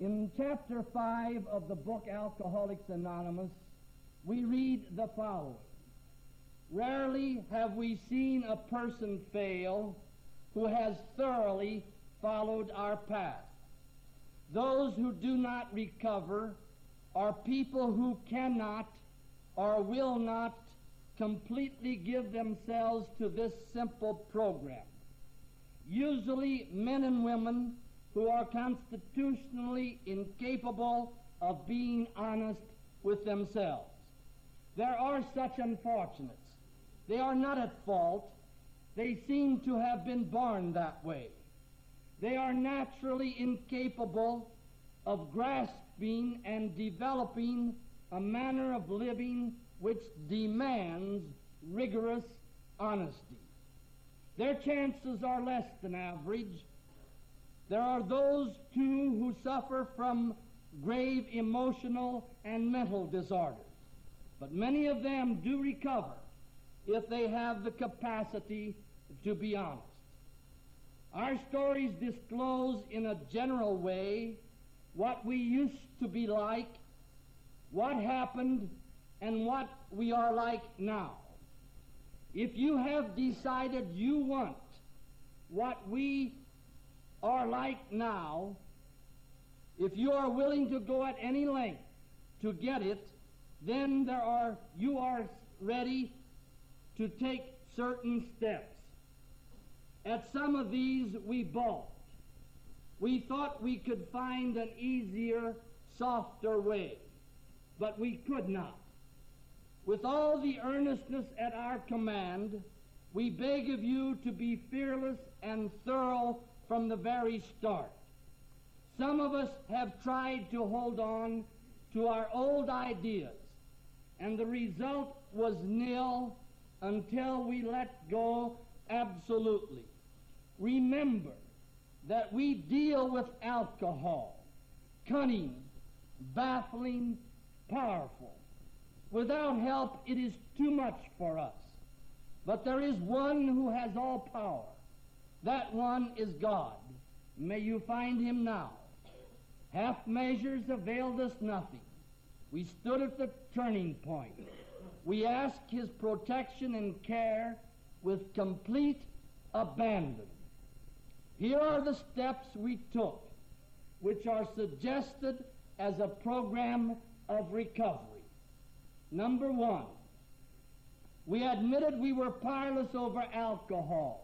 In chapter 5 of the book Alcoholics Anonymous, we read the following. Rarely have we seen a person fail who has thoroughly followed our path. Those who do not recover are people who cannot or will not completely give themselves to this simple program. Usually men and women who are constitutionally incapable of being honest with themselves. There are such unfortunates. They are not at fault. They seem to have been born that way. They are naturally incapable of grasping and developing a manner of living which demands rigorous honesty. Their chances are less than average. There are those, too, who suffer from grave emotional and mental disorders. But many of them do recover if they have the capacity to be honest. Our stories disclose in a general way what we used to be like, what happened, and what we are like now. If you have decided you want what we are like now, if you are willing to go at any length to get it, then there are you are ready to take certain steps. At some of these we balked. We thought we could find an easier, softer way, but we could not. With all the earnestness at our command, we beg of you to be fearless and thorough from the very start. Some of us have tried to hold on to our old ideas, and the result was nil until we let go absolutely. Remember that we deal with alcohol, cunning, baffling, powerful. Without help, it is too much for us. But there is one who has all power. That one is God. May you find him now. Half measures availed us nothing. We stood at the turning point. We asked his protection and care with complete abandon. Here are the steps we took, which are suggested as a program of recovery. Number one, we admitted we were powerless over alcohol,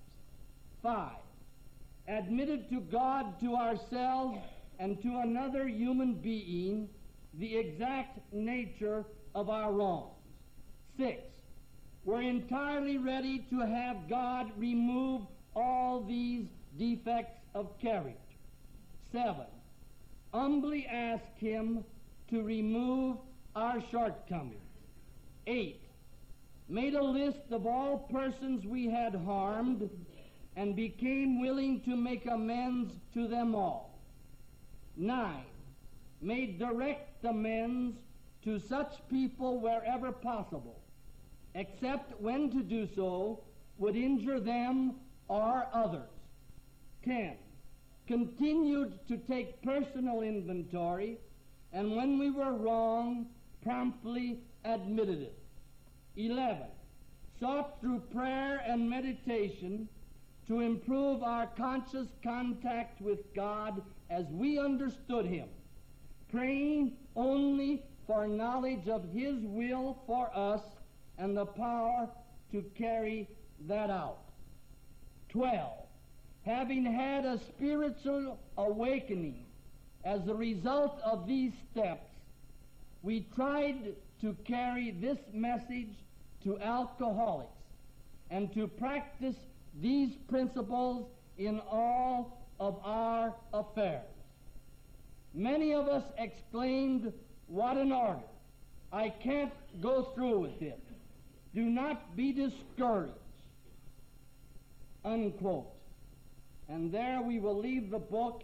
Five, admitted to God, to ourselves, and to another human being the exact nature of our wrongs. Six, we're entirely ready to have God remove all these defects of character. Seven, humbly ask Him to remove our shortcomings. Eight, made a list of all persons we had harmed and became willing to make amends to them all. Nine, made direct amends to such people wherever possible, except when to do so would injure them or others. 10. Continued to take personal inventory, and when we were wrong, promptly admitted it. 11. Sought through prayer and meditation to improve our conscious contact with God as we understood Him, praying only for knowledge of His will for us and the power to carry that out. 12. Having had a spiritual awakening as a result of these steps, we tried to carry this message to alcoholics and to practice these principles in all of our affairs. many of us exclaimed, What an order! I can't go through with it. Do not be discouraged. Unquote. And there we will leave the book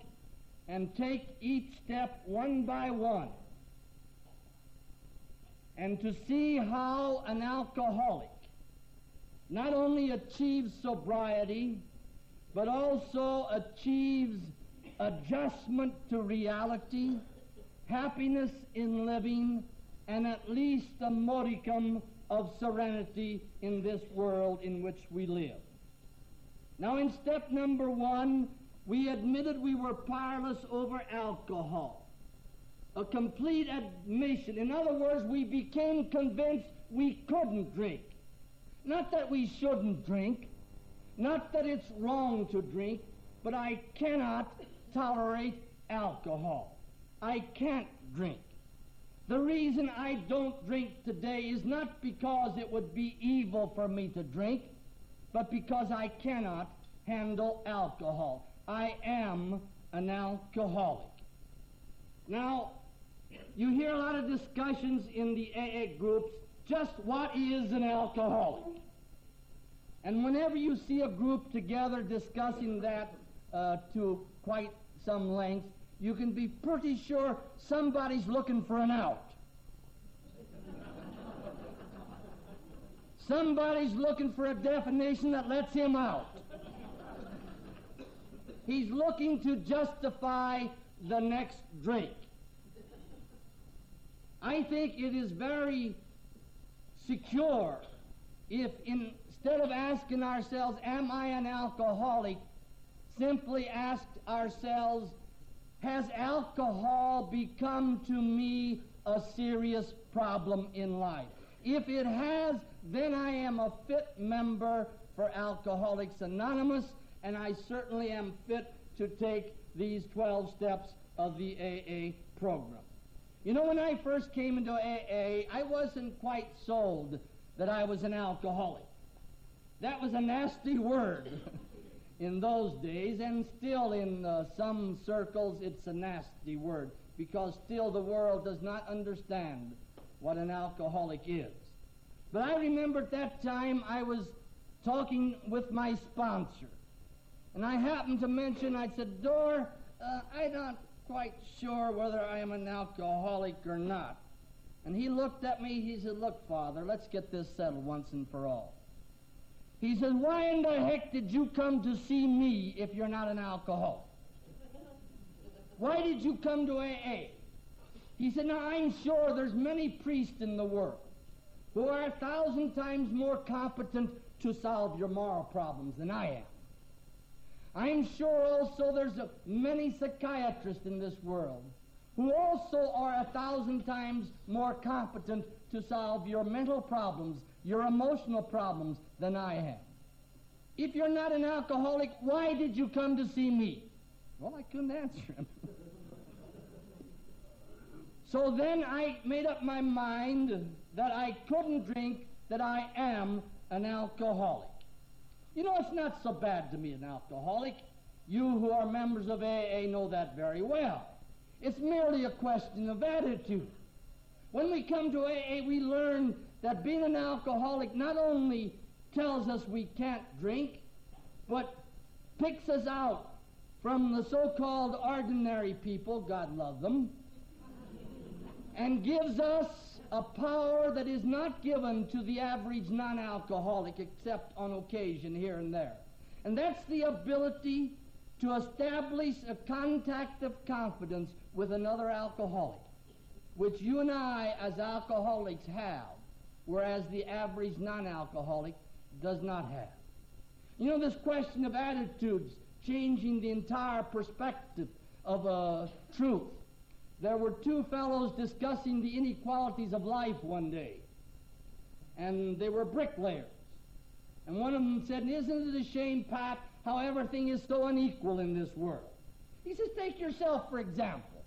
and take each step one by one and to see how an alcoholic not only achieves sobriety, but also achieves adjustment to reality, happiness in living, and at least a modicum of serenity in this world in which we live. Now, in step number one, we admitted we were powerless over alcohol. A complete admission. In other words, we became convinced we couldn't drink. Not that we shouldn't drink, not that it's wrong to drink, but I cannot tolerate alcohol. I can't drink. The reason I don't drink today is not because it would be evil for me to drink, but because I cannot handle alcohol. I am an alcoholic. Now, you hear a lot of discussions in the AA groups just what is an alcoholic. And whenever you see a group together discussing that uh, to quite some length, you can be pretty sure somebody's looking for an out. Somebody's looking for a definition that lets him out. He's looking to justify the next drink. I think it is very secure if instead of asking ourselves, Am I an alcoholic? simply ask ourselves, Has alcohol become to me a serious problem in life? If it has, then I am a fit member for Alcoholics Anonymous, and I certainly am fit to take these 12 steps of the AA program. You know, when I first came into AA, I wasn't quite sold that I was an alcoholic. That was a nasty word in those days, and still in uh, some circles it's a nasty word because still the world does not understand what an alcoholic is. But I remember at that time I was talking with my sponsor, and I happened to mention, I said, Dor, uh, I'm not quite sure whether I am an alcoholic or not. And he looked at me, he said, Look, Father, let's get this settled once and for all. He said, Why in the heck did you come to see me if you're not an alcoholic? Why did you come to AA? He said, Now I'm sure there's many priests in the world who are a thousand times more competent to solve your moral problems than I am. I'm sure also there's a, many psychiatrists in this world who also are a thousand times more competent to solve your mental problems, your emotional problems than I am. If you're not an alcoholic, why did you come to see me? Well, I couldn't answer him. so then I made up my mind that I couldn't drink, that I am an alcoholic. You know, it's not so bad to be an alcoholic. You who are members of AA know that very well. It's merely a question of attitude. When we come to AA, we learn that being an alcoholic not only tells us we can't drink, but picks us out from the so-called ordinary people, God love them, and gives us a power that is not given to the average non-alcoholic except on occasion here and there. And that's the ability to establish a contact of confidence with another alcoholic, which you and I as alcoholics have, whereas the average non-alcoholic does not have. You know, this question of attitudes changing the entire perspective of uh, truth. There were two fellows discussing the inequalities of life one day, and they were bricklayers. And one of them said, Isn't it a shame, Pat, how everything is so unequal in this world? He says, Take yourself, for example.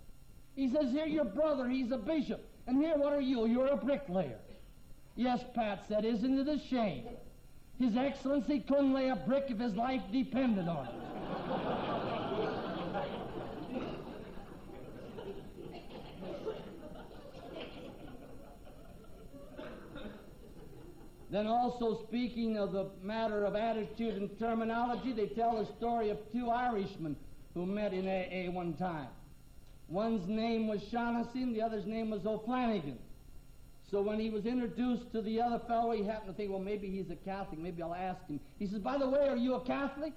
He says, Here, your brother, he's a bishop. And here, what are you? You're a bricklayer. Yes, Pat said, Isn't it a shame? His Excellency couldn't lay a brick if his life depended on it. Then also speaking of the matter of attitude and terminology, they tell the story of two Irishmen who met in AA one time. One's name was Shaughnessy and the other's name was O'Flanagan. So when he was introduced to the other fellow, he happened to think, well, maybe he's a Catholic. Maybe I'll ask him. He says, by the way, are you a Catholic?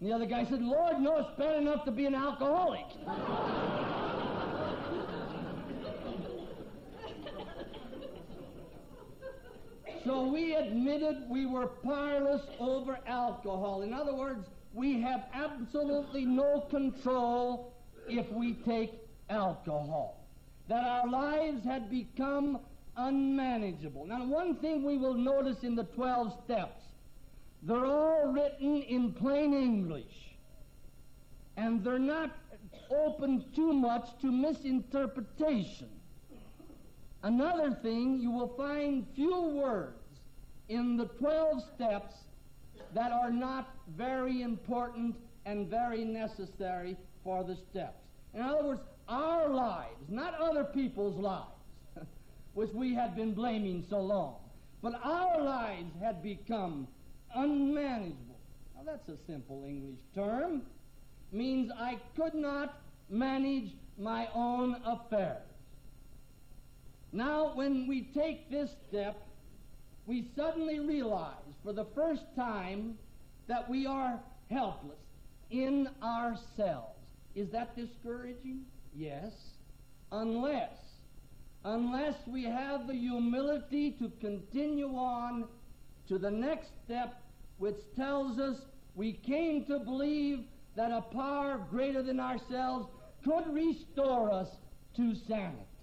And the other guy said, Lord, no, it's bad enough to be an alcoholic. so we admitted we were powerless over alcohol. In other words, we have absolutely no control if we take alcohol. That our lives had become unmanageable. Now, one thing we will notice in the 12 steps, they're all written in plain English. And they're not open too much to misinterpretation. Another thing, you will find few words in the 12 steps that are not very important and very necessary for the steps. In other words, our lives, not other people's lives, which we had been blaming so long, but our lives had become unmanageable. Now, that's a simple English term. Means I could not manage my own affairs. Now, when we take this step, we suddenly realize for the first time that we are helpless in ourselves. Is that discouraging? Yes. Unless, unless we have the humility to continue on to the next step, which tells us we came to believe that a power greater than ourselves could restore us to sanity.